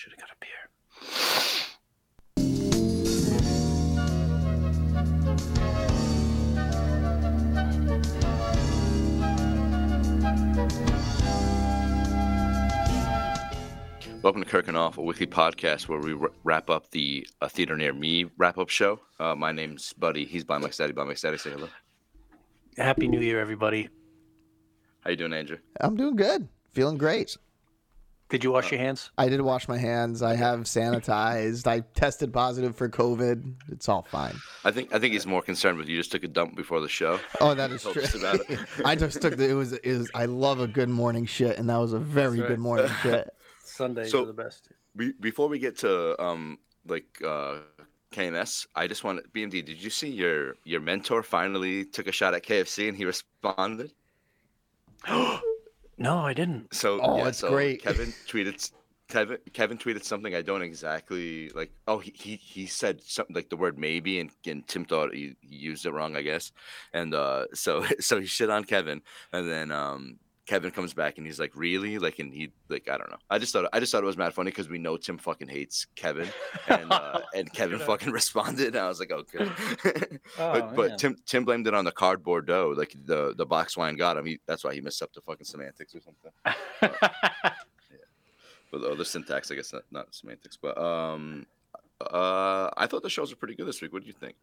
should have got a beer. Welcome to Kirk and Off, a weekly podcast where we r- wrap up the A Theater Near Me wrap up show. Uh, my name's Buddy. He's by Mike Steady. By Mike Steady. Say hello. Happy New Year, everybody. How you doing, Andrew? I'm doing good. Feeling great. Did you wash your hands? I did wash my hands. I have sanitized. I tested positive for COVID. It's all fine. I think I think he's more concerned with you just took a dump before the show. Oh, that is Told true. about it. I just took the. It was. It was. I love a good morning shit, and that was a very right. good morning shit. Sundays So- are the best. Be- before we get to um like uh KMS, I just want to BMD. Did you see your your mentor finally took a shot at KFC and he responded? No, I didn't. So Oh, yeah, it's so great. Kevin tweeted Kevin Kevin tweeted something I don't exactly like. Oh, he he, he said something like the word maybe, and, and Tim thought he, he used it wrong, I guess. And uh, so so he shit on Kevin, and then um. Kevin comes back and he's like, "Really?" Like, and he like, I don't know. I just thought I just thought it was mad funny because we know Tim fucking hates Kevin, and uh, and Kevin fucking responded, and I was like, "Okay." Oh, but but. Tim Tim blamed it on the cardboard dough, like the the box wine got him. He, that's why he messed up the fucking semantics or something. But oh, the syntax, I guess, not, not semantics. But um, uh, I thought the shows were pretty good this week. What do you think?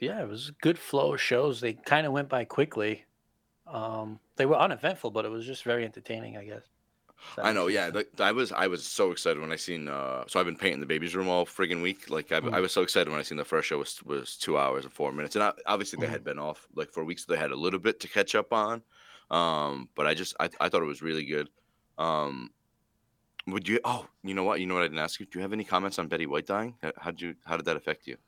yeah, it was a good flow of shows. They kind of went by quickly. Um, they were uneventful, but it was just very entertaining, I guess. That I know, yeah. Like, I was, I was so excited when I seen. Uh, so I've been painting the baby's room all friggin' week. Like I, Mm. I was so excited when I seen the first show was was two hours and four minutes, and I, obviously they Mhm. had been off like for weeks. So they had a little bit to catch up on. Um, but I just, I, I thought it was really good. Um, would you? Oh, you know what? You know what? I didn't ask you. Do you have any comments on Betty White dying? How- How'd you? How did that affect you?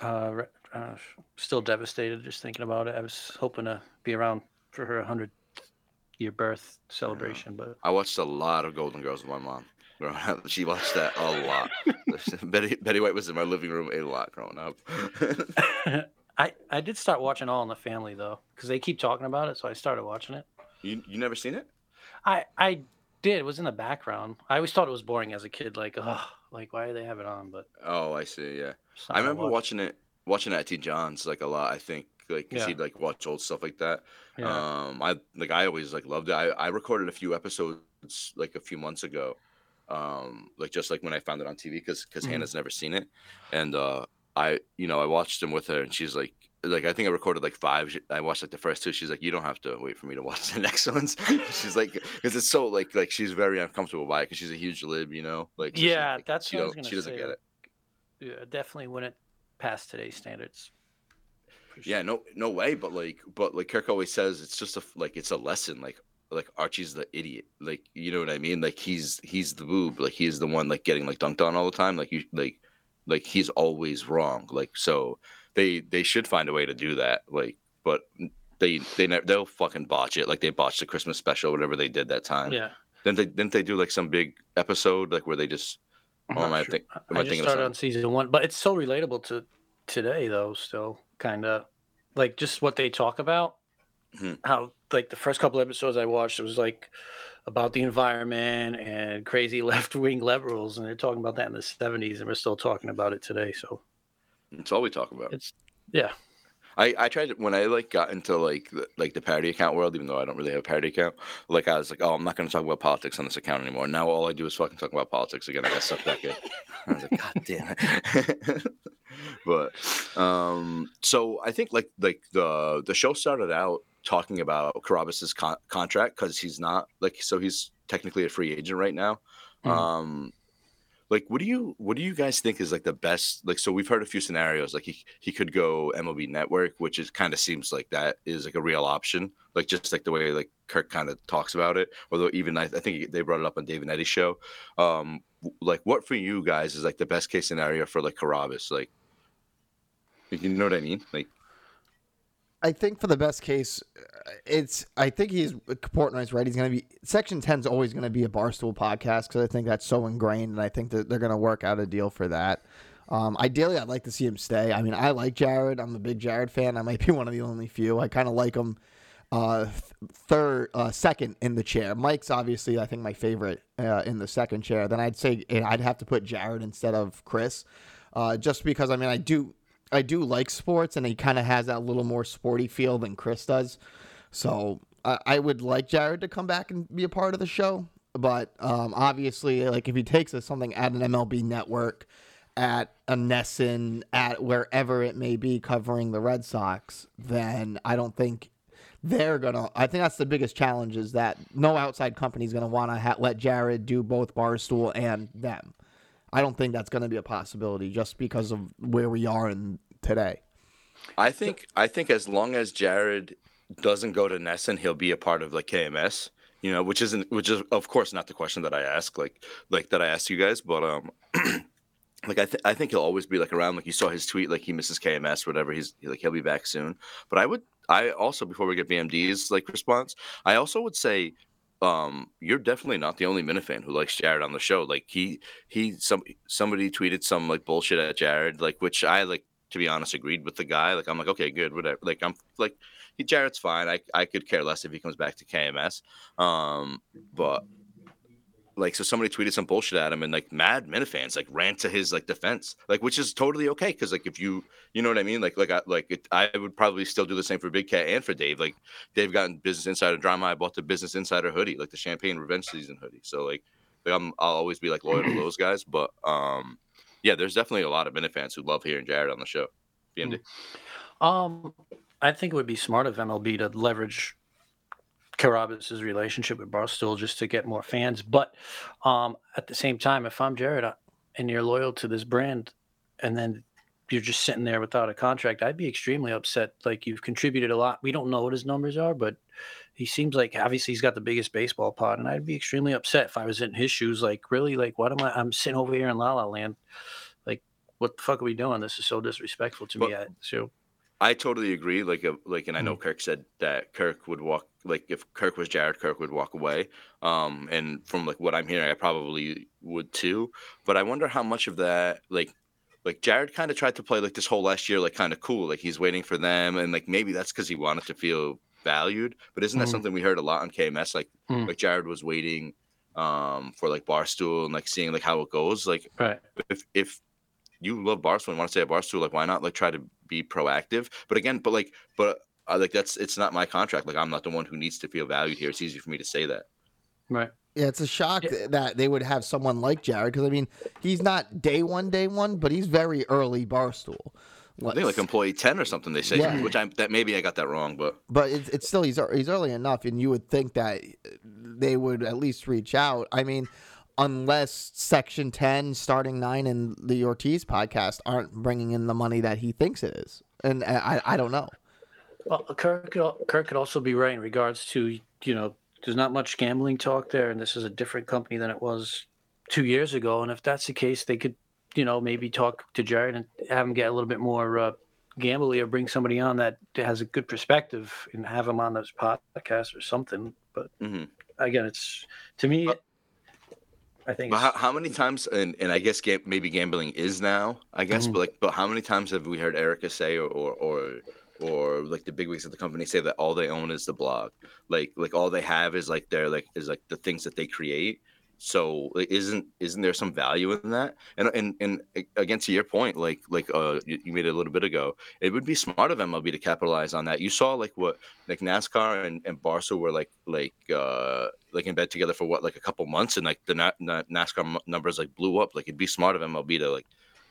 Uh, uh, still devastated just thinking about it. I was hoping to be around for her 100 year birth celebration, but I watched a lot of Golden Girls with my mom. growing up. She watched that a lot. Betty Betty White was in my living room a lot growing up. I, I did start watching All in the Family though, because they keep talking about it, so I started watching it. you you never seen it? I I did. It was in the background. I always thought it was boring as a kid. Like, oh, like why do they have it on? But Oh, I see. Yeah, I remember watching it watching it at T John's like a lot. I think like 'cause Yeah. he'd like watch old stuff like that. Yeah. Um, I like I always like loved it. I I recorded a few episodes like a few months ago. Um, like just like when I found it on TV because because Mhm. Hannah's never seen it, and uh, I you know I watched them with her and she's like. Like I think I recorded like five. I watched like the first two. She's like, "You don't have to wait for me to watch the next ones." she's like, because it's so like like she's very uncomfortable by it because she's a huge lib, you know. Like so she- Yeah, like, that's she what I was gonna she doesn't say, get it. yeah, definitely wouldn't pass today's standards. for Yeah, no, no way. But like, but like Kirk always says, it's just a like it's a lesson. Like, like Archie's the idiot. Like, you know what I mean? Like he's he's the boob. Like he's the one like getting like dunked on all the time. Like you like like he's always wrong. Like so they they should find a way to do that. Like, but they they never they'll fucking botch it. Like they botched the Christmas special, whatever they did that time. Yeah. Didn't they didn't they do like some big episode like where they just Am I think- I- I just started on season one, but it's so relatable to today, though. Still, kind of like just what they talk about. Mhm. How like the first couple episodes I watched, it was like about the environment and crazy left wing liberals, and they're talking about that in the '70s, and we're still talking about it today. So it's all we talk about. it's yeah, I, I tried to, when I like got into like the, like the parody account world, even though I don't really have a parody account. Like I was like, oh, I'm not going to talk about politics on this account anymore. Now all I do is fucking talk about politics again. I got sucked back in. I was like, god damn it. but um, so I think like like the the show started out talking about Carrabis's con- contract because he's not like so he's technically a free agent right now. Mhm. Um, like what do you what do you guys think is like the best like so we've heard a few scenarios like he he could go MLB network which is kind of seems like that is like a real option like just like the way like Kirk kind of talks about it although even I, I think they brought it up on Dave and Eddie's show. Um like what for you guys is like the best case scenario for like Carrabis like you know what I mean? Like I think for the best case, uh, it's. I think he's Portnoy's right. He's going to be Section 10 is always going to be a barstool podcast because I think that's so ingrained, and I think that they're going to work out a deal for that. Um, ideally, I'd like to see him stay. I mean, I like Jared. I'm a big Jared fan. I might be one of the only few. I kind of like him uh, third, uh, second in the chair. Mike's obviously, I think, my favorite uh, in the second chair. Then I'd say I'd have to put Jared instead of Chris, uh, just because I mean I do I do like sports, and he kind of has that little more sporty feel than Chris does. So I, I would like Jared to come back and be a part of the show. But um, obviously, like if he takes us something at an MLB network, at a NESN, at wherever it may be covering the Red Sox, then I don't think they're gonna. I think that's the biggest challenge is that no outside company is gonna want to ha- let Jared do both Barstool and them. I don't think that's gonna be a possibility just because of where we are in today. I think I think as long as Jared doesn't go to NESN, he'll be a part of like KMS. You know, which isn't which is of course not the question that I ask, like like that I asked you guys, but um. like I, th- I think he'll always be like around like you saw his tweet like he misses KMS whatever he's like he'll be back soon but I would I also before we get BMD's like response I also would say um you're definitely not the only Minifan who likes Jared on the show. Like he he some somebody tweeted some like bullshit at Jared like which I like to be honest agreed with the guy. Like I'm like okay good whatever. Like I'm like he Jared's fine. I I could care less if he comes back to KMS um but like so somebody tweeted some bullshit at him and like mad minifans like ran to his like defense like which is totally okay because like if you you know what i mean? Like like i like it, i would probably still do the same for big cat and for dave. Like dave got in business insider drama i bought the business insider hoodie like the champagne revenge season hoodie. So like, like i'm i'll always be like loyal to those guys but um yeah there's definitely a lot of minifans who love hearing jared on the show. Bmd Um, I think it would be smart of MLB to leverage Carrabis' relationship with Barstool just to get more fans. But um, at the same time, if I'm Jared and you're loyal to this brand, and then you're just sitting there without a contract, I'd be extremely upset. Like you've contributed a lot. We don't know what his numbers are, but he seems like obviously he's got the biggest baseball pod, and I'd be extremely upset if I was in his shoes. Like really, like what am I? I'm sitting over here in La La Land. Like what the fuck are we doing? This is so disrespectful to me. I, so I totally agree. Like, like, and I know Kirk said that Kirk would walk. Like, if Kirk was Jared, Kirk would walk away. Um, and from like what I'm hearing, I probably would too. But I wonder how much of that, like, like Jared kind of tried to play like this whole last year, like kind of cool, like he's waiting for them, and like maybe that's because he wanted to feel valued. But isn't that Mhm. something we heard a lot on KMS? Like, Mm. like Jared was waiting, um, for like Barstool and like seeing like how it goes. Like, right. if if you love Barstool and want to stay at Barstool, like why not like try to be proactive? But again, but like, but uh, like that's it's not my contract. Like I'm not the one who needs to feel valued here. It's easy for me to say that. Right. Yeah, it's a shock Yeah. that they would have someone like Jared because I mean he's not day one, day one, but he's very early Barstool. I think like employee ten or something. They say, Yeah. which I that maybe I got that wrong, but but it's, it's still he's ear- he's early enough, and you would think that they would at least reach out. I mean, unless Section Ten, Starting Nine, and the Ortiz podcast aren't bringing in the money that he thinks it is, and I I don't know. Well, Kirk could, Kirk could also be right in regards to you know there's not much gambling talk there, and this is a different company than it was two years ago. And if that's the case, they could you know maybe talk to Jared and have him get a little bit more uh, gambly, or bring somebody on that has a good perspective and have him on this podcast or something. But Mhm. again, it's to me, But- I think but how, how many times? And, and I guess ga- maybe gambling is now. I guess, Mhm. but like, but how many times have we heard Erika say or or or, or like the big wigs of the company say that all they own is the blog, like like all they have is like their like is like the things that they create. So isn't isn't there some value in that? And and and again to your point, like like uh you, made it a little bit ago, it would be smart of MLB to capitalize on that. You saw like what like NASCAR and, and Barca were like like uh like in bed together for what like a couple months, and like the Na- Na- NASCAR numbers like blew up. Like it'd be smart of MLB to like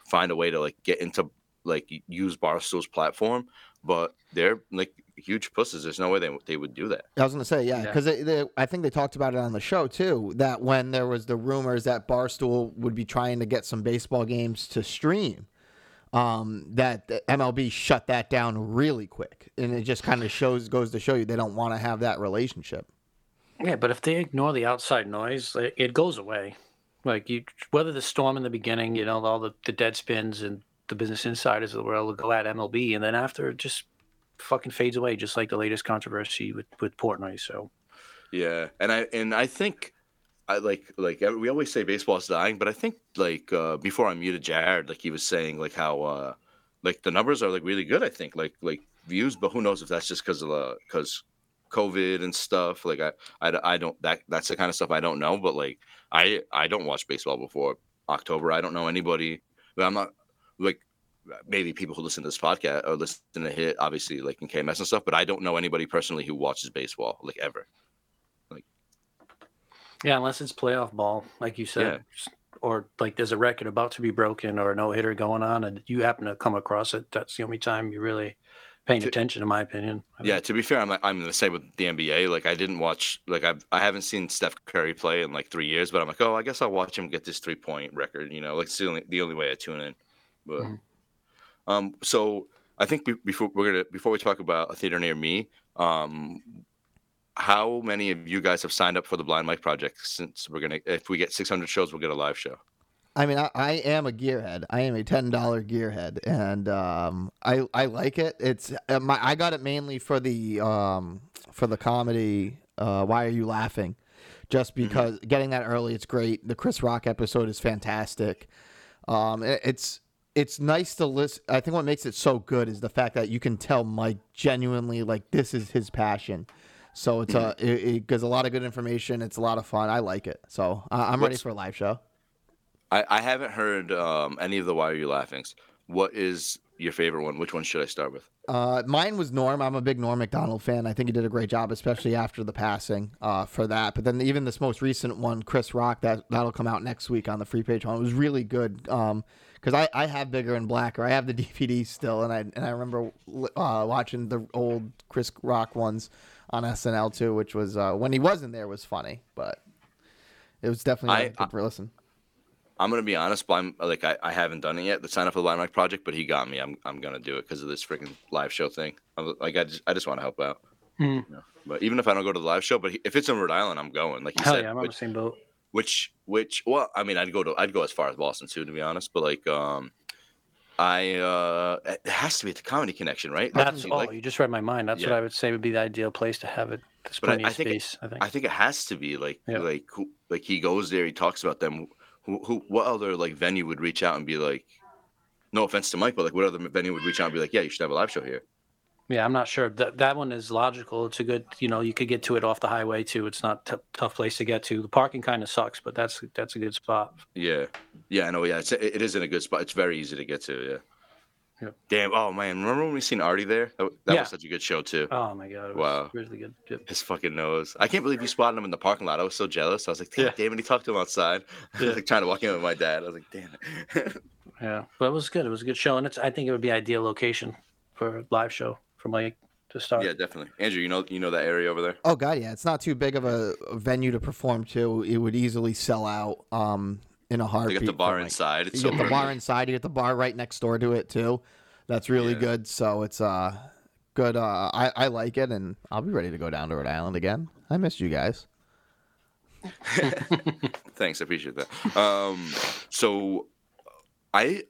find a way to like get into like use Barstool's platform, but they're like huge pusses. There's no way they they would do that. I was gonna say yeah, Yeah. because I think they talked about it on the show too. That when there was the rumors that Barstool would be trying to get some baseball games to stream, um, that the MLB shut that down really quick, and it just kind of shows goes to show you they don't want to have that relationship. Yeah, but if they ignore the outside noise, like, it goes away. Like you, whether the storm in the beginning, you know, all the, the dead spins and the business insiders of the world will go at MLB, and then after just fucking fades away, just like the latest controversy with with Portnoy. So Yeah, and I and I think I like like we always say baseball's dying, but I think like uh, before I muted Jared, like he was saying like how uh, like the numbers are like really good. I think like like views, but who knows if that's just because of the because COVID and stuff. Like I, I, I don't that that's the kind of stuff I don't know. But like I I don't watch baseball before October. I don't know anybody. But I'm not like maybe people who listen to this podcast or listen to Hit, obviously like in KMS and stuff. But I don't know anybody personally who watches baseball like ever. Like Yeah, unless it's playoff ball, like you said, or like there's a record about to be broken or a no hitter going on, and you happen to come across it. That's the only time you're really paying To- attention, in my opinion. I Yeah, to be fair, I'm like, I'm the same with the NBA. Like I didn't watch like I I haven't seen Steph Curry play in like three years, but I'm like, oh, I guess I'll watch him get this three point record. You know, like it's the only the only way I tune in. But Mhm. Um, so I think be- before we're gonna before we talk about a theater near me, um, how many of you guys have signed up for the Blind Mike Project? Since we're gonna, if we get 600 shows, we'll get a live show. I mean, I, I am a gearhead. I am a ten dollar gearhead, and um, I I like it. It's uh, my I got it mainly for the um for the comedy. Uh, Why are you laughing? Just because getting that early, it's great. The Chris Rock episode is fantastic. Um, it- it's it's nice to listen. I think what makes it so good is the fact that you can tell Mike genuinely like this is his passion. So it's a it, it gives a lot of good information. It's a lot of fun. I like it. So uh, I'm ready for a live show. I, I haven't heard um, any of the Why Are You Laughings. What is your favorite one? Which one should I start with? Uh, mine was Norm. I'm a big Norm Macdonald fan. I think he did a great job, especially after the passing uh, for that. But then even this most recent one, Chris Rock, that that'll come out next week on the free page one. It was really good. Um, because I, I have bigger and blacker. I have the DVD still, and I and I remember uh, watching the old Chris Rock ones on SNL too, which was uh, when he wasn't there was funny, but it was definitely I- a good for listen. I'm gonna be honest, blind like I, I haven't done it yet. The sign up for the Blind Mike Project, but he got me. I'm I'm gonna do it because of this freaking live show thing. I'm, like I just I just want to help out. Hmm. You know? But even if I don't go to the live show, but if it's in Rhode Island, I'm going. Like you hell said, yeah, I'm on the which, same boat. which which well, I mean, I'd go to I'd go as far as Boston too, to be honest. But like um, I uh, it has to be at the Comedy Connection, right? That's You oh, you just read my mind. That's what I would say would be the ideal place to have it. There's But I- plenty I of think it- I think. I think it has to be like Yeah. like like he goes there, he talks about them. Who who what other like venue would reach out and be like, no offense to Mike, but like what other venue would reach out and be like, yeah, you should have a live show here. Yeah, I'm not sure. That that one is logical. It's a good, you know, you could get to it off the highway too. It's not t- tough place to get to. The parking kind of sucks, but that's that's a good spot. Yeah, yeah, I know. Yeah, it's, it is in a good spot. It's very easy to get to. Yeah. Yep. Damn. Oh man, remember when we seen Artie there? That, that Yeah. was such a good show too. Oh my god, it was Wow. really good. Yep. His fucking nose. I can't believe you spotted him in the parking lot. I was so jealous. I was like, damn, Yeah. damn it. He talked to him outside. I Yeah. was like trying to walk in with my dad. I was like, damn it. Yeah, but it was good. It was a good show, and it's. I think it would be ideal location for a live show for Mike to start. yeah, definitely. Andrew, you know, you know that area over there. Oh god, yeah, it's not too big of a, a venue to perform to. It would easily sell out um, in a heartbeat. got the bar like- inside. It's you so get the bar inside. You get the bar right next door to it too. That's really Yeah. good. So it's uh good. Uh, I I like it, and I'll be ready to go down to Rhode Island again. I missed you guys. Thanks, I appreciate that. Um, so I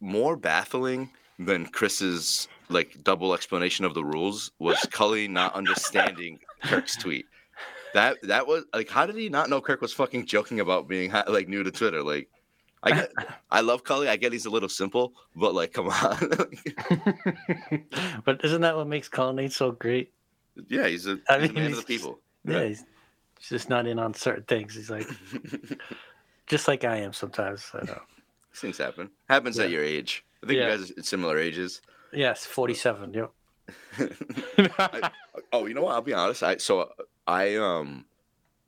more baffling than Chris's like double explanation of the rules was Cully not understanding Kirk's tweet. That that was like, how did he not know Kirk was fucking joking about being like new to Twitter? Like, I get, I love Cully. I get he's a little simple, but like, come on, but isn't that what makes Cullinane so great? yeah, he's a, I he's a mean, man of the he's- people. Yeah, he's, he's just not in on certain things. He's like, just like I am sometimes. I know. Things happen. Happens at your age. I think Yeah. you guys are similar ages. Yes, forty-seven. Yep. I- oh, you know what? I'll be honest. I so I um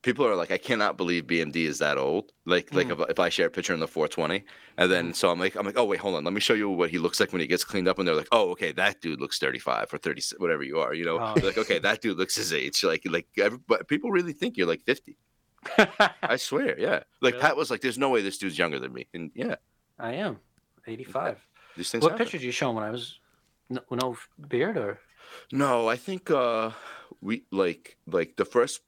people are like, I cannot believe BMD is that old. Like like if, if I share a picture in the 420, and then so I'm like I'm like, oh wait, hold on, let me show you what he looks like when he gets cleaned up, and they're like, oh okay, that dude looks 35 or 30, whatever you are, you know. Oh. Like okay, that dude looks his age. Like like everybody, people really think you're like 50. I swear, yeah. Like Really? Pat was like, there's no way this dude's younger than me, and yeah, I am eighty-five. these things. What happen. picture did you show him when I was no, no beard or? No, I think uh we like like the first.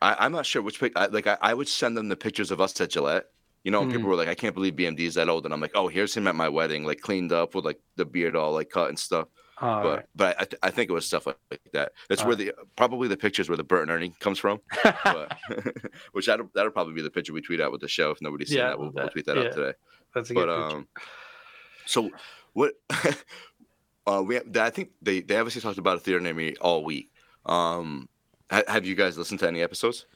I, I'm not sure which pic. I, like I, I would send them the pictures of us at Gillette. You know, and people were like, "I can't believe BMD is that old," and I'm like, "Oh, here's him at my wedding, like cleaned up with like the beard all like cut and stuff." Oh, but but I, th- I think it was stuff like, like that. That's where the probably the pictures where the Bert and Ernie comes from. But which that'll that'll probably be the picture we tweet out with the show. If nobody's seen Yeah, that, we'll, we'll tweet that yeah. out today. that's a good But picture. um, so what? uh, we have, I think they they obviously talked about a theater near me all week. Um, Ha- have you guys listened to any episodes?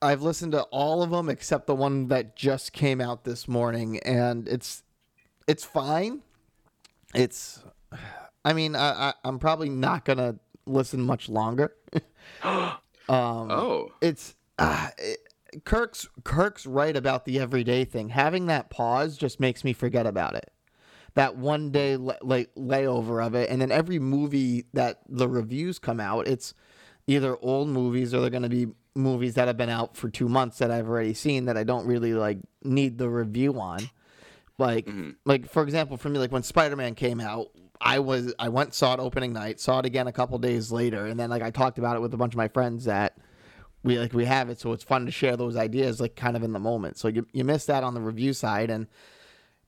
I've listened to all of them except the one that just came out this morning, and it's it's fine. It's, I mean, I, I I'm probably not gonna listen much longer. um, Oh, it's uh, it, Kirk's Kirk's right about the everyday thing. Having that pause just makes me forget about it. That one day like layover of it, and then every movie that the reviews come out, it's either old movies or they're going to be movies that have been out for two months that I've already seen that I don't really like need the review on. Like, mm-hmm. like for example, for me, like when Spider Man came out, I was I went saw it opening night, saw it again a couple days later, and then like I talked about it with a bunch of my friends that we like we have it, so it's fun to share those ideas like kind of in the moment. So you you missed that on the review side, and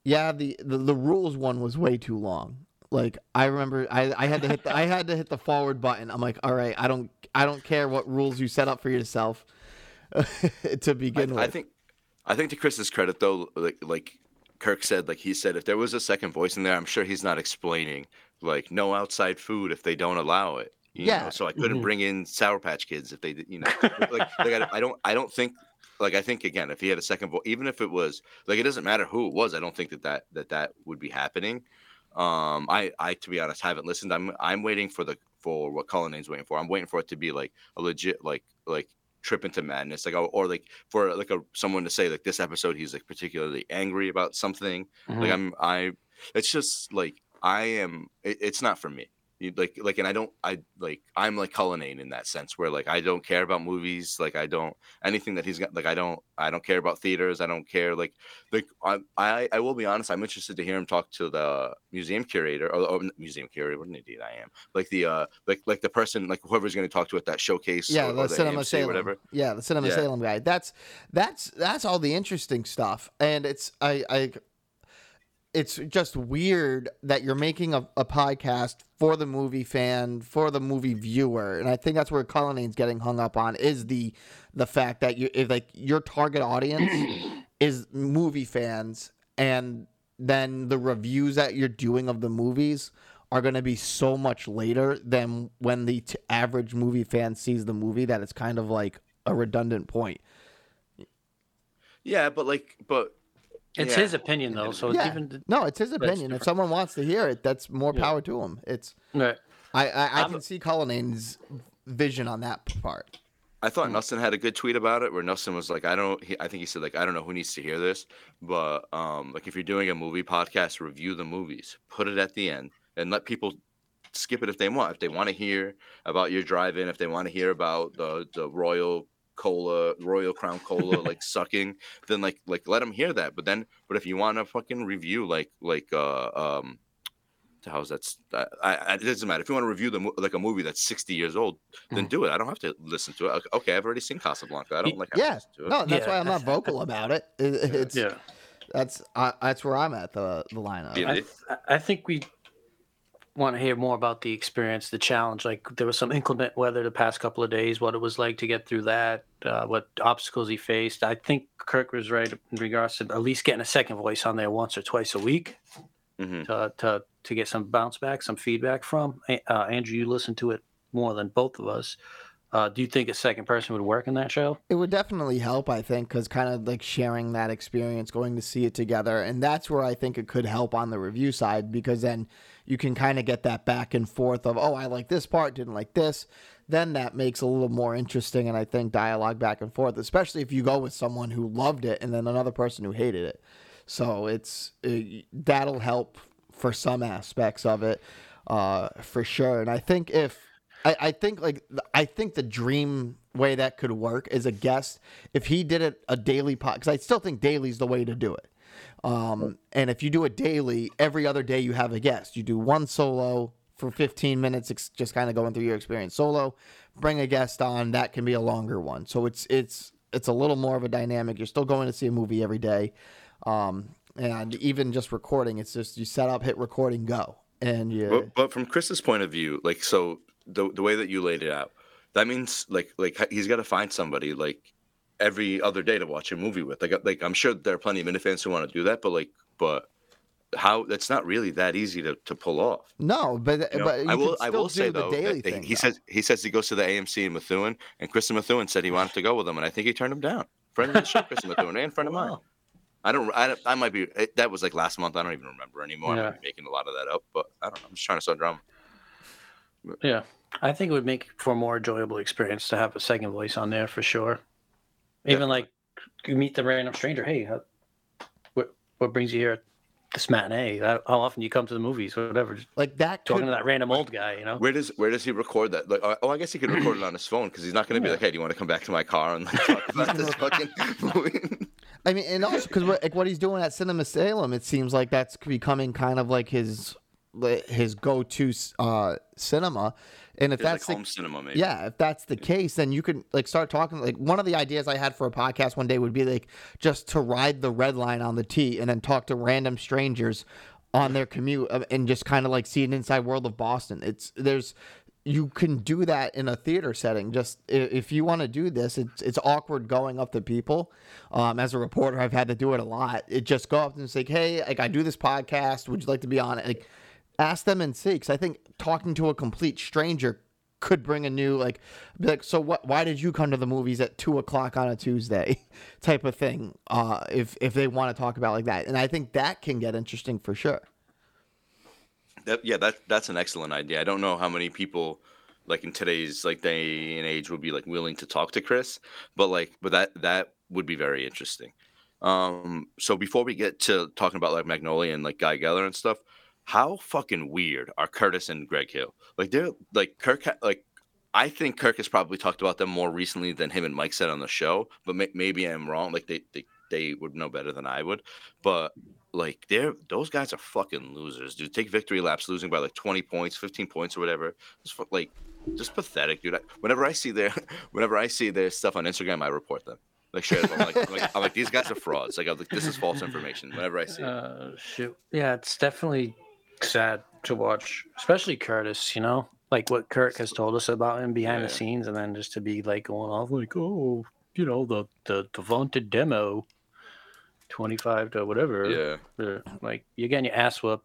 yeah, the the, the rules one was way too long. Like I remember, I, I had to hit the, I had to hit the forward button. I'm like, all right, I don't I don't care what rules you set up for yourself to begin with. I think, I think to Chris's credit though, like like Kirk said, like he said, if there was a second voice in there, I'm sure he's not explaining like no outside food if they don't allow it. You Yeah. Know? So I couldn't Mhm. bring in Sour Patch Kids if they, you know, like, like I, I don't, I don't think. Like I think again, if he had a second vote, even if it was like it doesn't matter who it was, I don't think that that that, that would be happening. Um, I, I to be honest, haven't listened. I'm I'm waiting for the for what Cullinane's waiting for. I'm waiting for it to be like a legit like like trip into madness, like or, or like for like a someone to say like this episode he's like particularly angry about something. Like I'm I, it's just like I am. It, it's not for me. You, like like and I don't I like I'm like Cullinane in that sense where like I don't care about movies like I don't anything that he's got like I don't I don't care about theaters I don't care like like I I, I will be honest I'm interested to hear him talk to the museum curator or, or museum curator what an idiot I am like the uh like like the person like whoever's going to talk to at that showcase yeah, or, the or Cinema AMC Salem. whatever Yeah, the Cinema Yeah. Salem guy. That's that's that's all the interesting stuff, and it's I I. It's just weird that you're making a, a podcast for the movie fan, for the movie viewer, and I think that's where Cullinane's getting hung up on is the the fact that you if like your target audience is movie fans, and then the reviews that you're doing of the movies are going to be so much later than when the t- average movie fan sees the movie that it's kind of like a redundant point. yeah but like but It's yeah. his opinion though, so Yeah. even No, it's his opinion. If someone wants to hear it, that's more Yeah. power to him. It's right. I I, I can see Cullinane's vision on that part. I thought Nelson had a good tweet about it where Nelson was like, I don't, he, I think he said like, I don't know who needs to hear this, but um, like if you're doing a movie podcast, review the movies, put it at the end, and let people skip it if they want. If they want to hear about your drive-in, if they want to hear about the the Royal Cola, Royal Crown Cola, like sucking, then like like let them hear that. But then, but if you want to fucking review like like uh um. the hell's that's I, I, it doesn't matter if you want to review the like a movie that's 60 years old then Mhm. do it i don't have to listen to it Okay, okay i've already seen casablanca i don't like have to Yeah, to it no, that's Yeah. why I'm not vocal about it. It- It's Yeah. that's uh, that's where I'm at the the lineup. Yeah. I, I- I think we want to hear more about the experience, the challenge. Like there was some inclement weather the past couple of days, what it was like to get through that, uh, what obstacles he faced. I think Kirk was right in regards to at least getting a second voice on there once or twice a week Mhm. to to, to get some bounce back, some feedback from. Uh, Andrew, you listened to it more than both of us. Uh, do you think a second person would work in that show? It would definitely help, I think, because kind of like sharing that experience, going to see it together. And that's where I think it could help on the review side because then you can kind of get that back and forth of, oh, I like this part, didn't like this. Then that makes a little more interesting. And I think dialogue back and forth, especially if you go with someone who loved it and then another person who hated it. So it's it, that'll help for some aspects of it, uh, for sure. And I think if I, I think like I think the dream way that could work is a guest if he did it a daily pod because I still think daily is the way to do it. Um, and if you do it daily, every other day you have a guest. You do one solo for 15 minutes, ex- just kind of going through your experience solo. Bring a guest on. That can be a longer one. So it's it's it's a little more of a dynamic. You're still going to see a movie every day, um, and even just recording, it's just you set up, hit recording, go, and you. but, but from chris's point of view like so the, the way that you laid it out that means like like he's got to find somebody like every other day to watch a movie with like uh, like i'm sure there are plenty of minifans who want to do that but like but how that's not really that easy to, to pull off. No, but you know? but you I will can I will say the though daily that- that thing. he though. says he says he goes to the AMC in Methuen, and Kristen Methuen said he wanted to go with him, and I think he turned him down. Friend of the show, Kristen Methuen, and friend of mine. I don't. I, don't- I might be. It, that was like last month. I don't even remember anymore. I Yeah. might be making a lot of that up, but I don't know. I'm just trying to start drama. Yeah, I think it would make for a more enjoyable experience to have a second voice on there for sure. Even like you meet the random stranger. Hey, how, what what brings you here? at This matinee. How how often do you come to the movies? Whatever. Just like that talking could to that random old guy. You know. Where does Where does he record that? Like, oh, I guess he could record it on his phone because he's not going to be like, "Hey, do you want to come back to my car and like, talk about this fucking movie?" I mean, and also because like what he's doing at Cinema Salem, it seems like that's becoming kind of like his his go to uh, cinema. And if like that's the, home cinema, maybe. yeah, if that's the case, then you can like start talking. Like one of the ideas I had for a podcast one day would be like just to ride the red line on the T and then talk to random strangers on their commute uh, and just kind of like see an inside world of Boston. It's there's you can do that in a theater setting. Just if you want to do this, it's it's awkward going up to people. Um, as a reporter, I've had to do it a lot. It just go up and say, "Hey, like I do this podcast. Would you like to be on it?" Like ask them and see. Because I think talking to a complete stranger could bring a new like, be like, so what? Why did you come to the movies at two o'clock on a Tuesday, type of thing? Uh, if if they want to talk about like that, and I think that can get interesting for sure. That, yeah, that that's an excellent idea. I don't know how many people like in today's like day and age would be like willing to talk to Chris, but like but that that would be very interesting. Um so before we get to talking about like Magnolia and like Guy Geller and stuff, how fucking weird are Curtis and Greg Hill? Like they're like Kirk like I think Kirk has probably talked about them more recently than him and Mike said on the show, but may- maybe I'm wrong. Like they, they they would know better than I would, but like they're those guys are fucking losers, dude. Take victory laps, losing by like 20 points, 15 points, or whatever. It's like just pathetic, dude. I, whenever I see their whenever I see their stuff on Instagram, I report them. Like straight I'm like, I'm like, I'm like these guys are frauds. Like, I'm like this is false information. Whenever I see it. Uh, shoot. Yeah, it's definitely sad to watch, especially Curtis. You know, like what Kurt has told us about him behind Yeah. the scenes, and then just to be like going off like, oh, you know, the the the vaunted demo, twenty five to whatever. yeah, Like you're getting your ass whooped.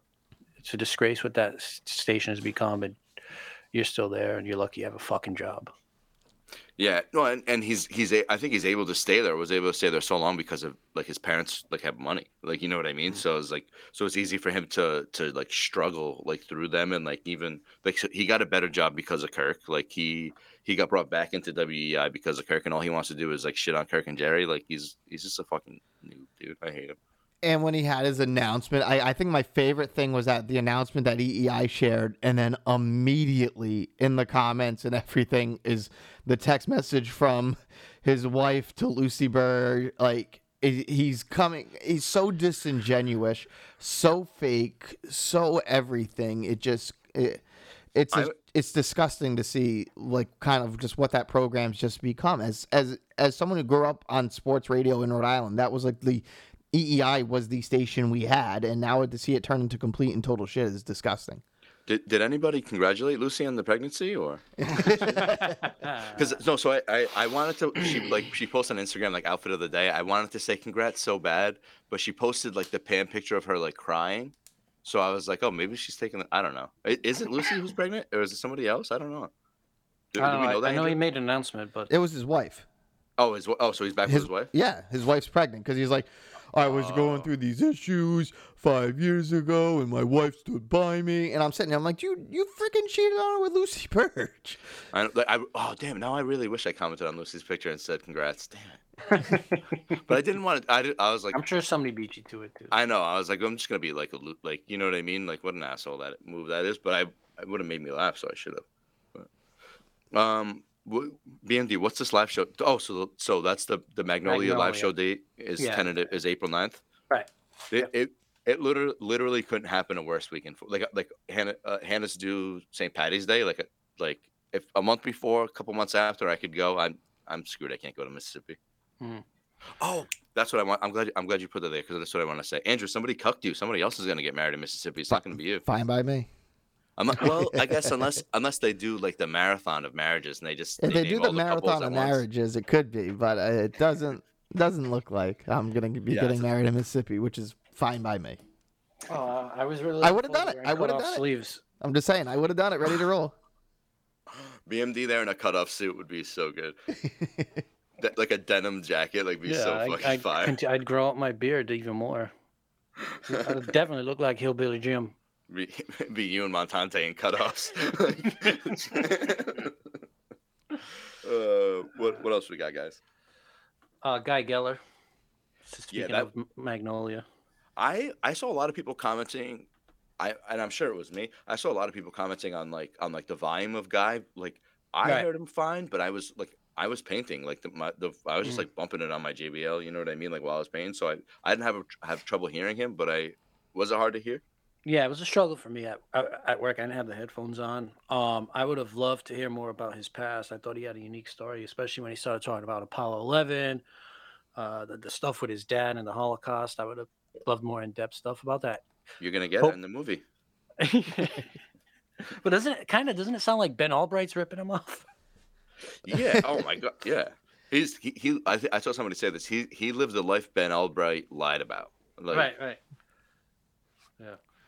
It's a disgrace what that station has become, and you're still there, and you're lucky you have a fucking job. Yeah. No, and, and he's he's a, I think he's able to stay there. Was able to stay there so long because of like his parents like have money. Like you know what I mean. Mm-hmm. So it's like so it's easy for him to to like struggle like through them and like even like so he got a better job because of Kirk. Like he he got brought back into WEEI because of Kirk, and all he wants to do is like shit on Kirk and Gerry. Like he's he's just a fucking noob, dude. I hate him. And when he had his announcement, I, I think my favorite thing was that the announcement that EEI shared, and then immediately in the comments and everything is the text message from his wife to Lucy Burdge. Like he's coming, he's so disingenuous, so fake, so everything. It just it, it's I- it's disgusting to see like kind of just what that program's just become. As as as someone who grew up on sports radio in Rhode Island, that was like the EEI was the station we had, and now to see it turn into complete and total shit is disgusting. Did, did anybody congratulate Lucy on the pregnancy or? Because no, so I, I I wanted to she like she posted on Instagram like outfit of the day. I wanted to say congrats so bad, but she posted like the pan picture of her like crying. So I was like, oh, maybe she's taking. The, I don't know. Is it Lucy who's pregnant, or is it somebody else? I don't know. Do, I, do don't we know, know I, that? I know he made an announcement, but It was his wife. oh, his oh, so he's back His, with his wife. Yeah, his wife's pregnant because he's like, I was going Oh. through these issues five years ago, and my wife stood by me, and I'm sitting there, I'm like, you you freaking cheated on her with Lucy Burdge. I, like, I oh damn! Now I really wish I commented on Lucy's picture and said congrats. Damn it. but I didn't want to. I did, I was like, I'm sure somebody beat you to it too. I know. I was like, I'm just gonna be like a like, you know what I mean? Like, what an asshole that move that is. But I, it would have made me laugh, so I should have. Um, wh- BMD, what's this live show? Oh, so so that's the the Magnolia, live show date is Yeah. tentative is April 9th. Right. It Yep. it, it literally literally couldn't happen a worse weekend for like like Hannah uh, Hannah's due St. Patty's Day like like if a month before, a couple months after, I could go. I'm I'm screwed. I can't go to Mississippi. Mhm. Oh, that's what I want. I'm glad. I'm glad you put that there because that's what I want to say. Andrew, somebody cucked you. Somebody else is gonna get married in Mississippi. It's not gonna be you. Fine by me. I'm well, I guess unless unless they do like the marathon of marriages and they just If they name do all the marathon of marriages, it could be, but uh, it doesn't doesn't look like I'm gonna be Yeah, getting it's- married in Mississippi, which is fine by me. Uh, I was really. I would've done it. I would've cutoff done it. I'm just saying, I would have done it, ready to roll. BMD there in a cutoff suit would be so good. De- like a denim jacket, like be Yeah, so I, fucking I'd, fire. I'd grow out my beard even more. I'd definitely look like Hillbilly Jim. Be, be you and Montante in cutoffs. uh, what what else we got, guys? Uh, Guy Geller. Speaking that- of Magnolia. I I saw a lot of people commenting. I and I'm sure it was me. I saw a lot of people commenting on like on like the volume of guy. Like I Right. heard him fine, but I was like I was painting like the my the I was just Mm. like bumping it on my JBL. You know what I mean? Like while I was painting, so I I didn't have a, have trouble hearing him. But I was it hard to hear? Yeah, it was a struggle for me at at work. I didn't have the headphones on. Um, I would have loved to hear more about his past. I thought he had a unique story, especially when he started talking about Apollo 11, uh, the, the stuff with his dad and the Holocaust. I would have loved more in depth stuff about that. You're gonna get Hope- it in the movie. but doesn't it kind of doesn't it sound like Ben Albright's ripping him off? Yeah. Oh my god. Yeah. He's he. he I, th- I saw somebody say this. He he lived the life Ben Albright lied about. Like, right, right.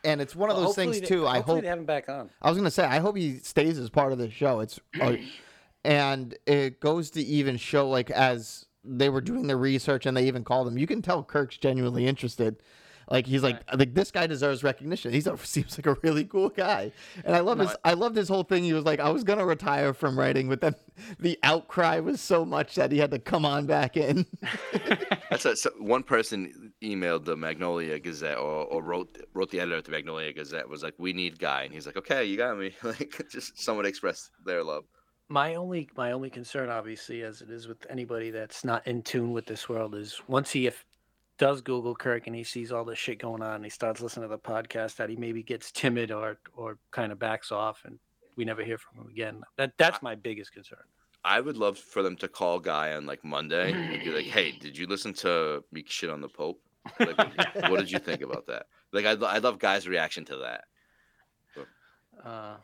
And it's one of Well, those things hopefully they- too. I hope they have him back on. I was gonna say, I hope he stays as part of the show. It's, uh, and it goes to even show like as they were doing the research and they even called him. You can tell Kirk's genuinely interested. Like he's like, like this guy deserves recognition. He's a, seems like a really cool guy, and I love No, his. I loved his whole thing. He was like, I was gonna retire from writing, but then the outcry was so much that he had to come on back in. That's a, so one person emailed the Magnolia Gazette or, or wrote wrote the editor at the Magnolia Gazette was like, "We need guy," and he's like, "Okay, you got me." Like just someone expressed their love. My only my only concern, obviously, as it is with anybody that's not in tune with this world, is once he if does Google Kirk and he sees all this shit going on, and he starts listening to the podcast, that he maybe gets timid or or kind of backs off, and we never hear from him again. That that's my biggest concern. I would love for them to call guy on like Monday and be like, "Hey, did you listen to me shit on the Pope? Like, what did you think about that?" Like, I'd, I'd love guys' reaction to that. Uh,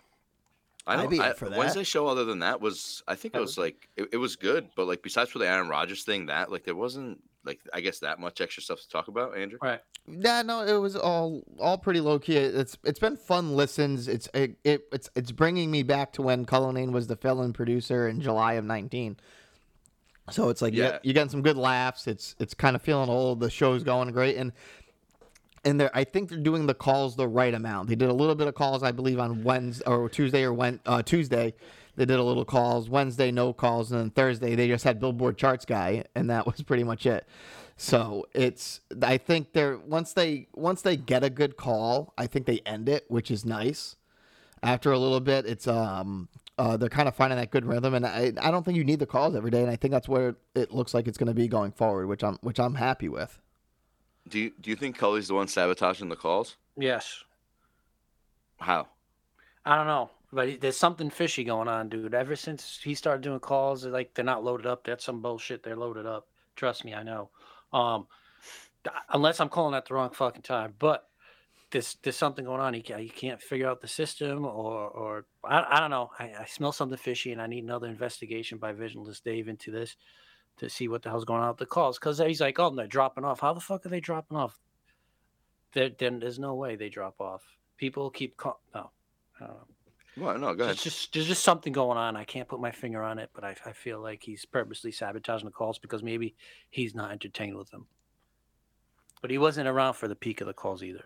I I'd don't. be I, for that. Wednesday show other than that was I think it That was like it, it was good, but like besides for the Aaron Rodgers thing, that like there wasn't like I guess that much extra stuff to talk about, Andrew. right. Yeah, no, it was all all pretty low key. It's it's been fun listens. It's it, it it's it's bringing me back to when Cullinane was the fill-in producer in July of nineteen. So it's like yeah, Yeah. you're getting some good laughs. It's it's kind of feeling old. The show's going great, and and they're I think they're doing the calls the right amount. They did a little bit of calls, I believe, on Wednesday or Tuesday or when uh, Tuesday. They did a little calls. Wednesday, no calls, and then Thursday they just had Billboard charts guy, and that was pretty much it. So it's I think they're once they once they get a good call, I think they end it, which is nice. After a little bit, it's um uh, they're kind of finding that good rhythm, and I I don't think you need the calls every day, and I think that's where it looks like it's going to be going forward, which I'm which I'm happy with. Do you do you think Cully's the one sabotaging the calls? Yes. How? I don't know, but there's something fishy going on, dude. Ever since he started doing calls, like they're not loaded up. That's some bullshit. They're loaded up. Trust me, I know. Um, unless I'm calling at the wrong fucking time, but there's there's something going on. He can't, he can't figure out the system, or or I, I don't know. I, I smell something fishy, and I need another investigation by Vigilant Dave into this to see what the hell's going on with the calls. Because he's like, oh, they're dropping off. How the fuck are they dropping off? There, then there's no way they drop off. People keep call. No, I don't know. Well, no, go ahead. There's just there's just something going on. I can't put my finger on it, but I, I feel like he's purposely sabotaging the calls because maybe he's not entertained with them. But he wasn't around for the peak of the calls either.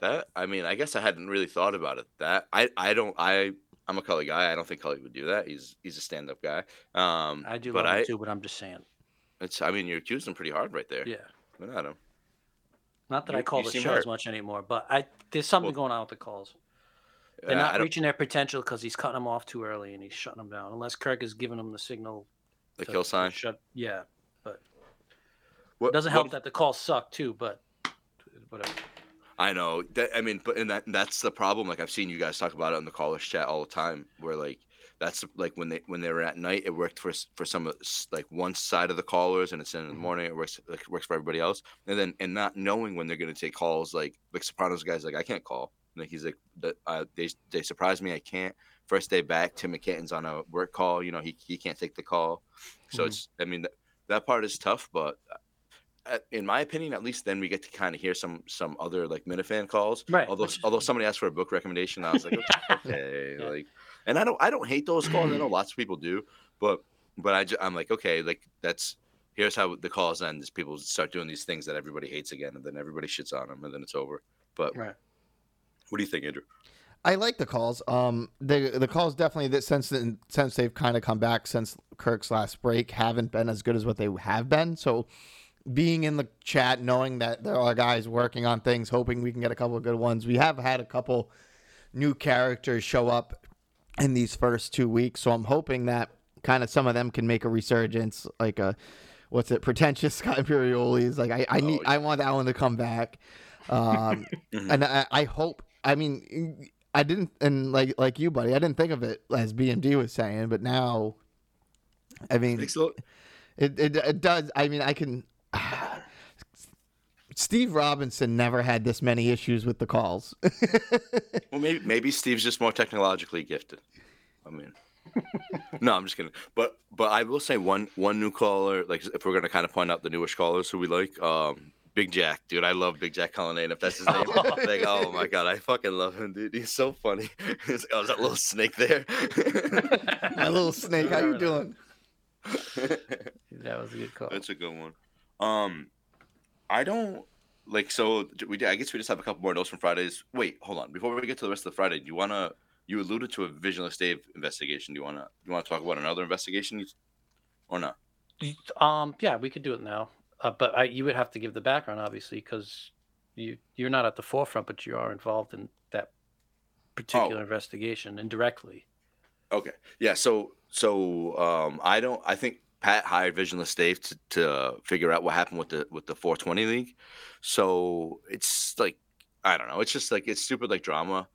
That I mean, I guess I hadn't really thought about it. That I I don't I I'm a Cully guy. I don't think Cully would do that. He's he's a stand up guy. Um, I do but I him too, but I'm just saying. it's I mean you're accusing him pretty hard right there. Yeah. At him. Not that You- I call the show hurt. as much anymore, but I there's something Well, going on with the calls. They're Uh, not reaching their potential because he's cutting them off too early and he's shutting them down. Unless Kirk is giving them the signal. the to- kill to sign. Shut. Yeah. What, It doesn't what- help that the calls suck too, but whatever. I know. That, I mean, but and that that's the problem. Like I've seen you guys talk about it in the callers chat all the time. Where like that's like when they when they were at night, it worked for for some like one side of the callers, and it's in the Mhm. morning. It works like it works for everybody else. And then and not knowing when they're gonna take calls, like like Sopranos guys, like I can't call. Like he's like. Uh, they they surprised me. I can't. First day back, Tim McCanton's on a work call. You know he he can't take the call. So Mhm. it's. I mean that, that part is tough, but uh, in my opinion, at least then we get to kind of hear some some other like Minifan calls. Right, Although although somebody asked for a book recommendation, I was like, okay, Yeah. like, and I don't I don't hate those calls. I know lots of people do, but but I ju- I'm like, okay, like that's here's how the calls end. Is people start doing these things that everybody hates again, and then everybody shits on them, and then it's over. But Right. What do you think, Andrew? I like the calls. Um, the the calls definitely that since since they've kind of come back since Kirk's last break haven't been as good as what they have been. So being in the chat, knowing that there are guys working on things, hoping we can get a couple of good ones. We have had a couple new characters show up in these first two weeks, so I'm hoping that kind of some of them can make a resurgence, like a what's it, pretentious Scott Imperioli's. Like I, I need, Oh, I want that one to come back. Um, Mhm. and I, I hope. I mean, I didn't, and like like you, buddy, I didn't think of it as BMD was saying, but now, I mean, Thanks a it, it it does. I mean, I can. Steve Robinson never had this many issues with the calls. Well, maybe maybe Steve's just more technologically gifted. I mean, no, I'm just kidding. But but I will say one one new caller, like if we're gonna kind of point out the newish callers who we like, um, Big Jack, dude, I love Big Jack Cullinane. If that's his name, like, oh my god, I fucking love him, dude. He's so funny. He's like, oh, is that little snake there? My little snake, how you doing? That was a good call. That's a good one. Um, I don't like so we. I guess we just have a couple more notes from Fridays. Wait, hold on. Before we get to the rest of the Friday, do you wanna? You alluded to a Vigilant Dave investigation. Do you wanna? You wanna talk about another investigation, or not? Um, yeah, we could do it now, uh, but I, you would have to give the background, obviously, because you you're not at the forefront, but you are involved in that particular investigation indirectly. Okay. Yeah. So so um, I don't. I think Pat hired Visionless Dave to, to figure out what happened with the with the 420 league. So it's like I don't know. It's just like it's stupid like drama.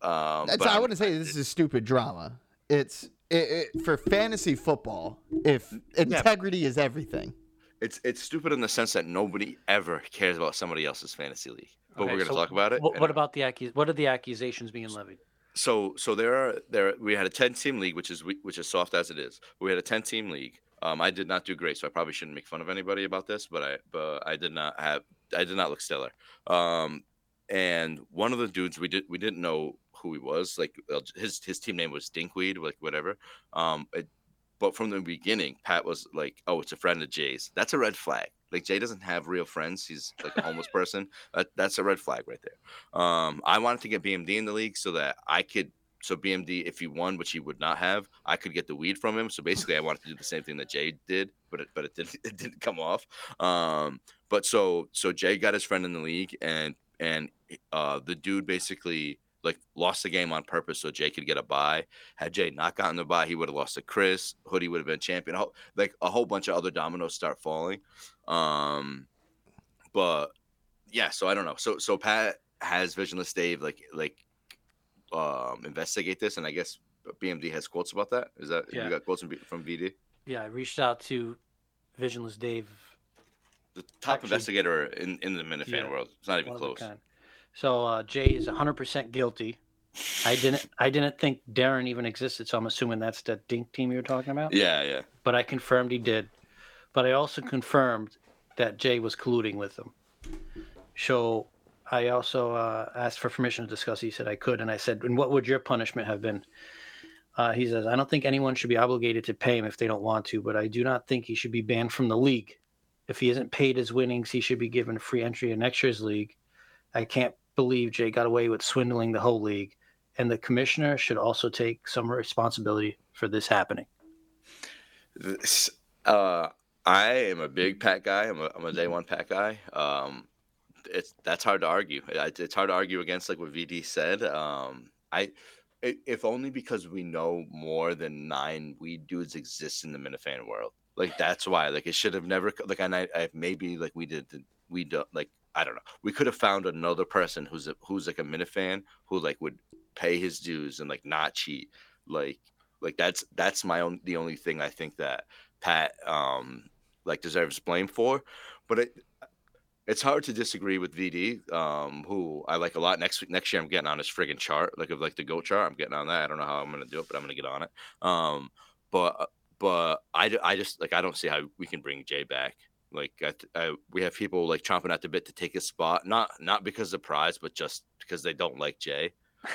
Um, That's, but I wouldn't say this is stupid drama. It's it, it, for fantasy football. If integrity is everything, It's it's stupid in the sense that nobody ever cares about somebody else's fantasy league. But Okay, we're gonna so talk about it. What, what about the accus- What are the accusations being levied? so so there are there we had a 10 team league which is which is soft as it is we had a 10 team league um i did not do great so i probably shouldn't make fun of anybody about this but i but i did not have i did not look stellar um and one of the dudes we did we didn't know who he was like uh, his his team name was dinkweed like whatever um it, but from the beginning pat was like oh it's a friend of jay's that's a red flag like jay doesn't have real friends he's like a homeless person that, that's a red flag right there um, I wanted to get BMD in the league so that I could. So BMD, if he won, which he would not have, I could get the weed from him. So basically, I wanted to do the same thing that Jay did, but it, but it didn't it didn't come off. Um, but so so Jay got his friend in the league, and and uh, the dude basically like lost the game on purpose so Jay could get a buy. Had Jay not gotten the buy, he would have lost to Chris. Hoodie would have been champion. A whole- Like a whole bunch of other dominoes start falling. Um, but yeah, so I don't know. So so Pat has Visionless Dave like like um investigate this, and I guess BMD has quotes about that. Is that Yeah. you got quotes from, from VD? Yeah, I reached out to Visionless Dave. The top Actually- investigator in in the Minifan Yeah, world. It's not even close. So uh, Jay is 100% guilty. I didn't. I didn't think Darren even existed, so I'm assuming that's the Dink team you're talking about. Yeah, yeah. But I confirmed he did. But I also confirmed that Jay was colluding with them. So I also uh, asked for permission to discuss. He said I could, and I said, "And what would your punishment have been?" Uh, he says, "I don't think anyone should be obligated to pay him if they don't want to, but I do not think he should be banned from the league. If he isn't paid his winnings, he should be given a free entry in next year's league. I can't believe Jay got away with swindling the whole league, and the commissioner should also take some responsibility for this happening." This, uh, I am a big Pat guy. I'm a, I'm a day one Pat guy. Um, it's that's hard to argue. It- It's hard to argue against like what VD said. Um, I if only because we know more than nine weed dudes exist in the Minifan world. Like that's why. Like it should have never. Like I, I maybe like we did. We don't like I don't know. We could have found another person who's a, who's like a Minifan who like would pay his dues and like not cheat. Like like that's that's my own the only thing I think that Pat um like deserves blame for. But it it's hard to disagree with VD, um, who I like a lot. Next week, next year, I'm getting on his friggin' chart, like of like the goat chart. I'm getting on that. I don't know how I'm gonna do it, but I'm gonna get on it. Um, but but I, I just like I don't see how we can bring Jay back. Like I, I, we have people like chomping at the bit to take his spot, not not because of prize, but just because they don't like Jay.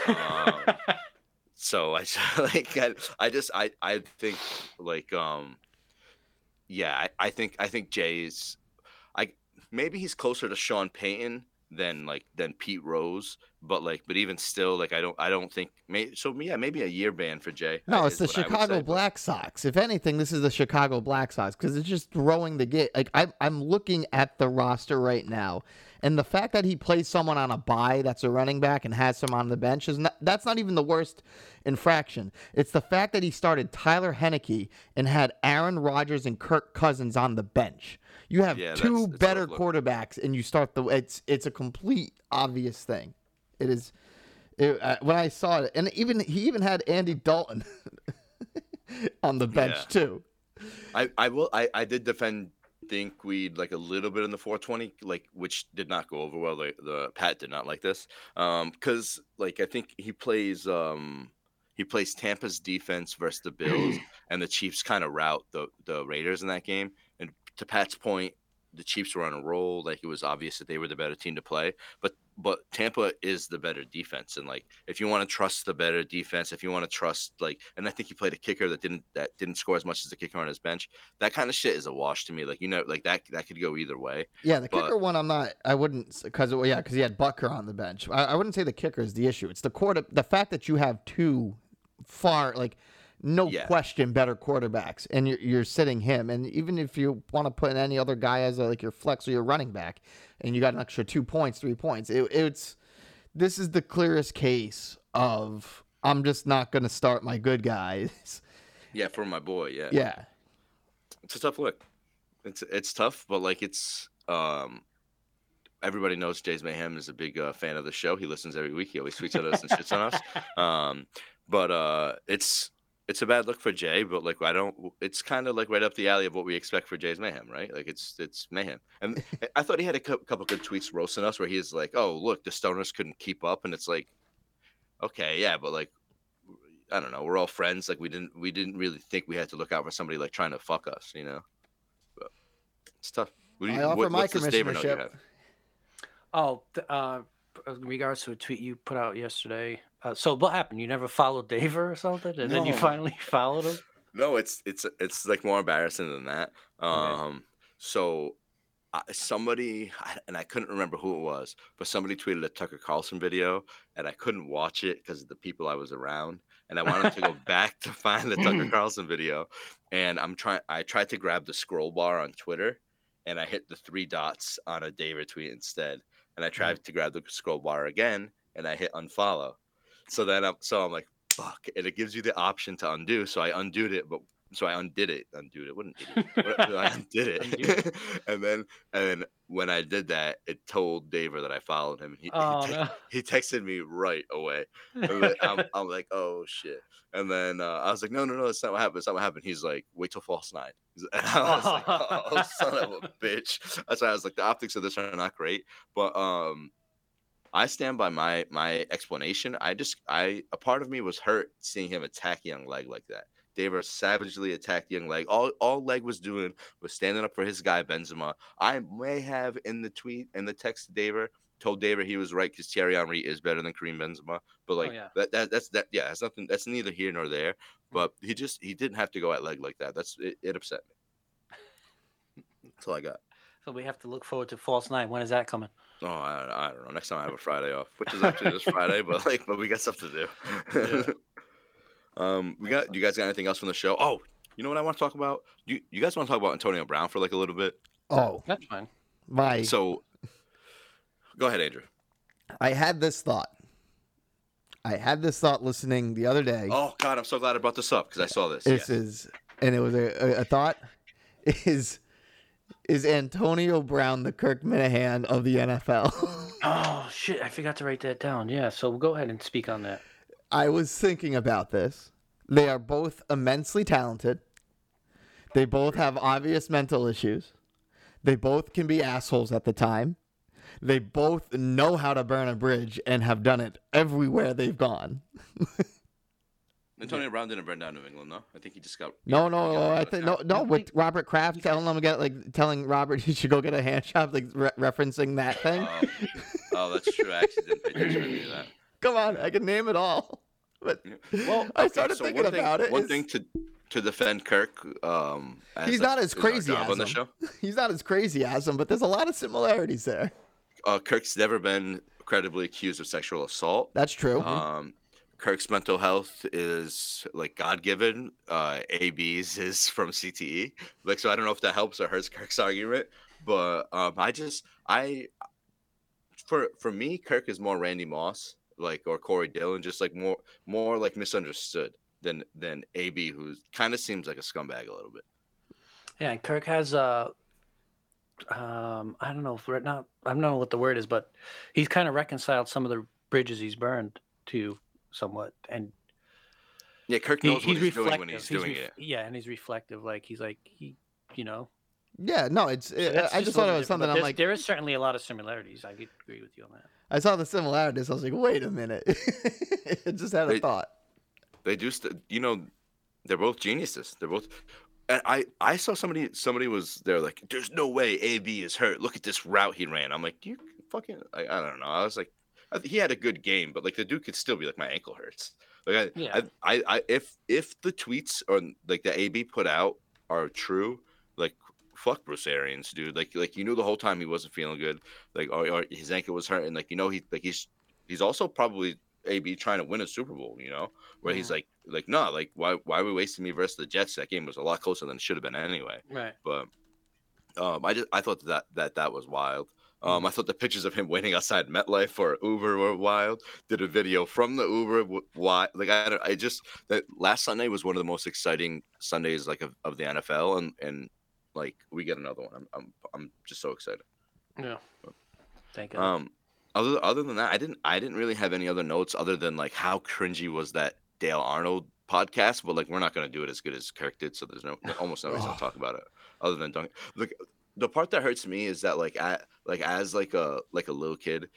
Um, so I like I, I just I I think like um yeah I, I think I think Jay's I maybe he's closer to Sean Payton than like than Pete Rose, but like but even still like I don't I don't think may, so yeah maybe a year ban for Jay. No, it's the what I would Chicago say, Black Sox. If anything, this is the Chicago Black Sox because it's just throwing the gate. Like I'm, I'm looking at the roster right now, and the fact that he plays someone on a bye that's a running back and has him on the bench is not. That's not even the worst infraction. It's the fact that he started Tyler Heinicke and had Aaron Rodgers and Kirk Cousins on the bench. You have Yeah, two a better look. quarterbacks, and you start the. It's it's a complete obvious thing. It is. It, uh, when I saw it, and even he even had Andy Dalton on the bench Yeah. too. I, I will I, I did defend Dinkweed like a little bit in the 420 like which did not go over well the, the Pat did not like this um because like I think he plays um he plays Tampa's defense versus the Bills and the Chiefs kind of route the the Raiders in that game. And to Pat's point the Chiefs were on a roll like it was obvious that they were the better team to play. But but Tampa is the better defense and like if you want to trust the better defense if you want to trust like and I think he played a kicker that didn't that didn't score as much as the kicker on his bench that kind of shit is a wash to me like you know like that that could go either way Yeah, the But- kicker one, I'm not. I wouldn't because yeah, because he had Bucker on the bench. I, I wouldn't say the kicker is the issue. It's the quarter. The fact that you have two far like no Yeah. question better quarterbacks, and you're, you're sitting him. And even if you want to put in any other guy as a, like your flex or your running back, and you got an extra two points, three points, it, it's this is the clearest case of I'm just not going to start my good guys. yeah for my boy yeah yeah. it's a tough look it's it's tough but like it's um everybody knows Jay's Mayhem is a big uh, fan of the show. He listens every week. He always tweets at us and shits on us. Um, but uh, it's it's a bad look for Jay. But like I don't. It's kind of like right up the alley of what we expect for Jay's Mayhem, right? Like it's it's mayhem. And I thought he had a cou- couple good tweets roasting us where he's like, "Oh, look, the stoners couldn't keep up," and it's like, okay, yeah, but like. I don't know. We're all friends. Like we didn't, we didn't really think we had to look out for somebody like trying to fuck us, you know. But it's tough. What do I you, offer what, my what's this David you commissionership. have? Oh, th- uh, in regards to a tweet you put out yesterday. Uh, so what happened? You never followed Daver or something, and then you finally followed him. No, it's it's it's like more embarrassing than that. Um, so I, somebody and I couldn't remember who it was, but somebody tweeted a Tucker Carlson video, and I couldn't watch it because of the people I was around, and I wanted to go back to find the Tucker Carlson video, and I'm trying. I tried to grab the scroll bar on Twitter, and I hit the three dots on a David tweet instead, and I mm-hmm. tried to grab the scroll bar again, and I hit unfollow. So then I'm so I'm like fuck, and it gives you the option to undo. So I undid it, but so I undid it, undid it. What an idiot! I undid it, Undo and then and then when I did that, it told Daver that I followed him. He, Oh he, te- no! he texted me right away. I'm, I'm like, oh shit. And then uh, I was like, no, no, no, that's not what happened. That's not what happened. He's like, wait till false nine. And I was like, oh, son of a bitch. That's why I was like, the optics of this are not great. But um, I stand by my my explanation. I just I a part of me was hurt seeing him attack young leg like that. Daver savagely attacked young leg. All all leg was doing was standing up for his guy Benzema. I may have in the tweet in the text to Daver told Daver he was right because Thierry Henry is better than Karim Benzema. But oh, like yeah. that, that that's that yeah, that's nothing that's neither here nor there. Hmm. But he just he didn't have to go at leg like that. That's it, it upset me. That's all I got. So we have to look forward to False Nine. When is that coming? Oh, I I don't know. Next time I have a Friday off, which is actually this Friday, but like, but we got stuff to do. Um, we got. You guys got anything else from the show? Oh, you know what I want to talk about? You you guys want to talk about Antonio Brown for like a little bit? Oh That's fine. my! So, go ahead, Andrew. I had this thought. I had this thought listening the other day. Oh God, I'm so glad I brought this up because I saw this. This Yeah. is, and it was a, a, a thought. Is is Antonio Brown the Kirk Minihane of the NFL? Oh shit! I forgot to write that down. Yeah. So we'll go ahead and speak on that. I was thinking about this. They are both immensely talented. They both have obvious mental issues. They both can be assholes at the time. They both know how to burn a bridge and have done it everywhere they've gone. Antonio Brown didn't burn down New England, no. I think he just got. No, he no, got no. I think no, no. With Robert Kraft you telling him get like telling Robert he should go get a hand job, like re- referencing that thing. Oh, oh, that's true. I actually didn't pay attention to any that. Come on, I can name it all. But Well, I okay, started so thinking one thing, about it. One is- thing to to defend Kirk. Um, as He's a- not as crazy job as on the him. show. he's not as crazy as him, but there's a lot of similarities there. Uh, Kirk's never been credibly accused of sexual assault. That's true. Um, Kirk's mental health is like God given. Uh, AB's is from CTE. Like, so I don't know if that helps or hurts Kirk's argument, but um, I just I for for me, Kirk is more Randy Moss, like or Corey Dillon, just like more more like misunderstood than than AB, who kind of seems like a scumbag a little bit. Yeah, and Kirk has uh um I don't know if we're not I don't know what the word is, but he's kind of reconciled some of the bridges he's burned to somewhat. And Yeah, Kirk he, knows what he's he's doing when he's He's doing ref- it. Yeah, and he's reflective. Like he's like he you know. Yeah, no, it's. so uh, that's just thought it was something. but I'm like, there is certainly a lot of similarities. I agree with you on that. I saw the similarities. I was like, wait a minute. I just had a They- thought. They do, st- you know, they're both geniuses. They're both. And I, I saw somebody, somebody was there like, "There's no way AB is hurt. Look at this route he ran." I'm like, "You fucking," I, I don't know. I was like, I, he had a good game, but like the dude could still be like, my ankle hurts. Like, I, Yeah. I, I, I, if if the tweets or like the AB put out are true, like fuck Bruce Arians, dude. Like, like you knew the whole time he wasn't feeling good. Like, or, or his ankle was hurting. Like, you know, he like he's he's also probably AB trying to win a Super Bowl. You know, where he's Mhm. like, like no, like why why are we wasting me versus the Jets? That game was a lot closer than it should have been anyway. Right. But um, I just I thought that that that was wild. Um, I thought the pictures of him waiting outside MetLife for Uber were wild. Did a video from the Uber. Why? Like I, don't- I just that last Sunday was one of the most exciting Sundays like of, of the NFL, and and like we get another one. I'm I'm I'm just so excited. Yeah. Thank you. Um, other other than that, I didn't I didn't really have any other notes other than like how cringy was that Dale Arnold podcast. But like we're not gonna do it as good as Kirk did, so there's no almost no reason to talk about it other than dunk. Look, the part that hurts me is that like at like as like a like a little kid,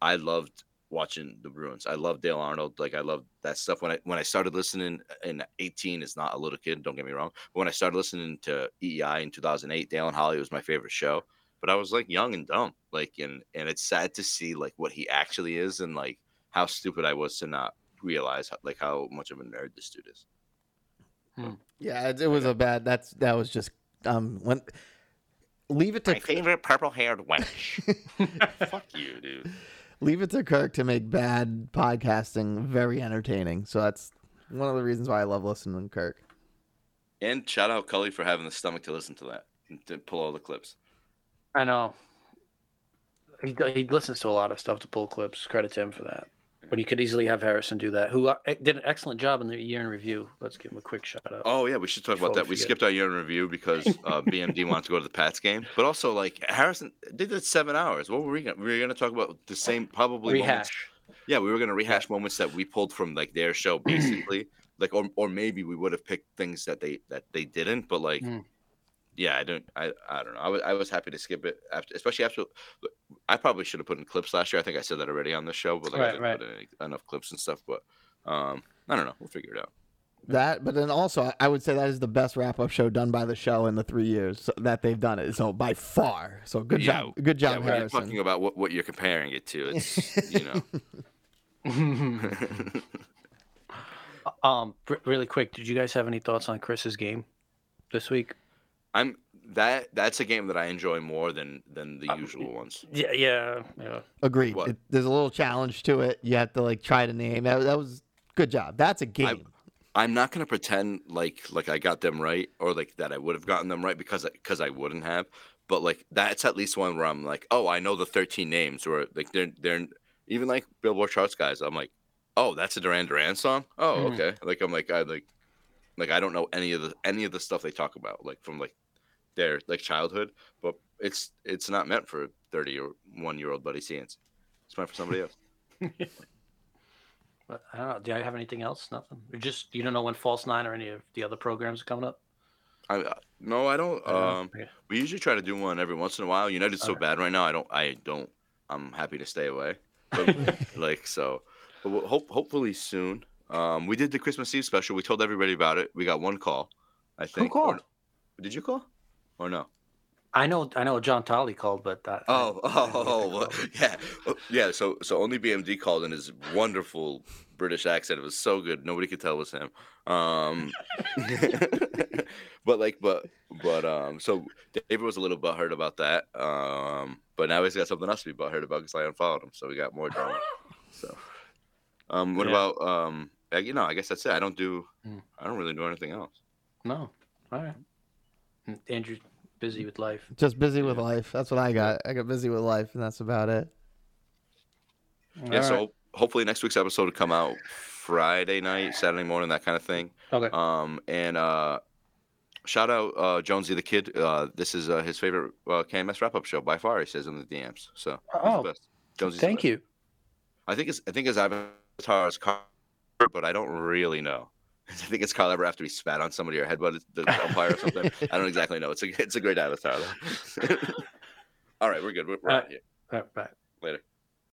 I loved watching the Bruins. I love Dale Arnold. Like I love that stuff. When I when I started listening in 18 is not a little kid. Don't get me wrong. But when I started listening to EEI in 2008, Dale and Holley was my favorite show. But I was like young and dumb. Like and and it's sad to see like what he actually is and like how stupid I was to not realize how, like how much of a nerd this dude is. Yeah, it, it was a bad. That's that was just um when. Leave it to my favorite purple haired wench. Fuck you, dude. Leave it to Kirk to make bad podcasting very entertaining. So that's one of the reasons why I love listening to Kirk. And shout out Cully for having the stomach to listen to that and to pull all the clips. I know. He, he listens to a lot of stuff to pull clips. Credit to him for that. But he could easily have Harrison do that, who uh, did an excellent job in the year in review. Let's give him a quick shout out. Oh yeah, we should talk about that. we forget. skipped our year in review because uh, BMD wanted to go to the Pats game, but also like Harrison did that seven hours. What were we gonna? We were gonna talk about the same probably moments- Rehash. Yeah, we were gonna rehash moments that we pulled from like their show, basically. like, or or maybe we would have picked things that they that they didn't, but like. Mm. Yeah, I don't. I, I don't know. I was, I was happy to skip it, after, especially after. I probably should have put in clips last year. I think I said that already on the show, but like I didn't right. put in enough clips and stuff. But um, I don't know. We'll figure it out. That, but then also I would say that is the best wrap up show done by the show in the three years that they've done it. So by far. So good Yeah, job, good Yeah, job, when you're Harrison. talking about what, what you're comparing it to, it's you know. um, really quick, did you guys have any thoughts on Chris's game this week? I'm that that's a game that I enjoy more than than the Uh, usual ones. Yeah, yeah, yeah. Agreed. What? It, there's a little challenge to it. You have to like try to name. That, that was good job. That's a game. I'm not gonna pretend like like I got them right or like that I would have gotten them right because because I wouldn't have. But like that's at least one where I'm like, oh, I know the 13 names, or like they're they're even like Billboard charts guys. I'm like, oh, that's a Duran Duran song. Oh, Mhm. okay. Like I'm like I like like I don't know any of the any of the stuff they talk about like from like their like childhood, but it's it's not meant for 30 or one year old Buddy Sands. It's meant for somebody else. But I don't know. Do I have anything else? Nothing. Or just you don't know when False Nine or any of the other programs are coming up? I no, I don't. Um, Okay. we usually try to do one every once in a while. United's so bad right now. I don't. I don't. I'm happy to stay away. But, like so, but we'll hope hopefully soon. Um, we did the Christmas Eve special. We told everybody about it. We got one call, I think. or- called? Did you call? Or no? I know, I know. John Tolley called, but that. Oh, I oh, didn't get the oh, well, yeah, yeah. So, so only BMD called in his wonderful British accent. It was so good, nobody could tell it was him. Um, but like, but, but, um, so David was a little butthurt about that. Um, but now he's got something else to be butthurt about because I unfollowed him, so we got more drama. So, um, what Yeah. about, um, you know, I guess that's it. I don't do, Hmm. I don't really do anything else. No. All right. Mm, Andrew's busy with life. Just busy with life. That's what I got. I got busy with life, and that's about it. Yeah. All So right. hopefully next week's episode will come out Friday night, Saturday morning, that kind of thing. Okay. Um, and uh, shout out uh, Jonesy the Kid. Uh, this is uh, his favorite uh, KMS wrap up show by far. He says in the DMs. So he's Oh, the. Jonesy's Thank best. you. I think it's I think it's avatar is Carl, but I don't really know. I think it's Carl ever after he spat on somebody or headbutted the umpire or something. I don't exactly know. It's a it's a great avatar though. All right, we're good. We're, we're Uh, out here. All right, bye. Later.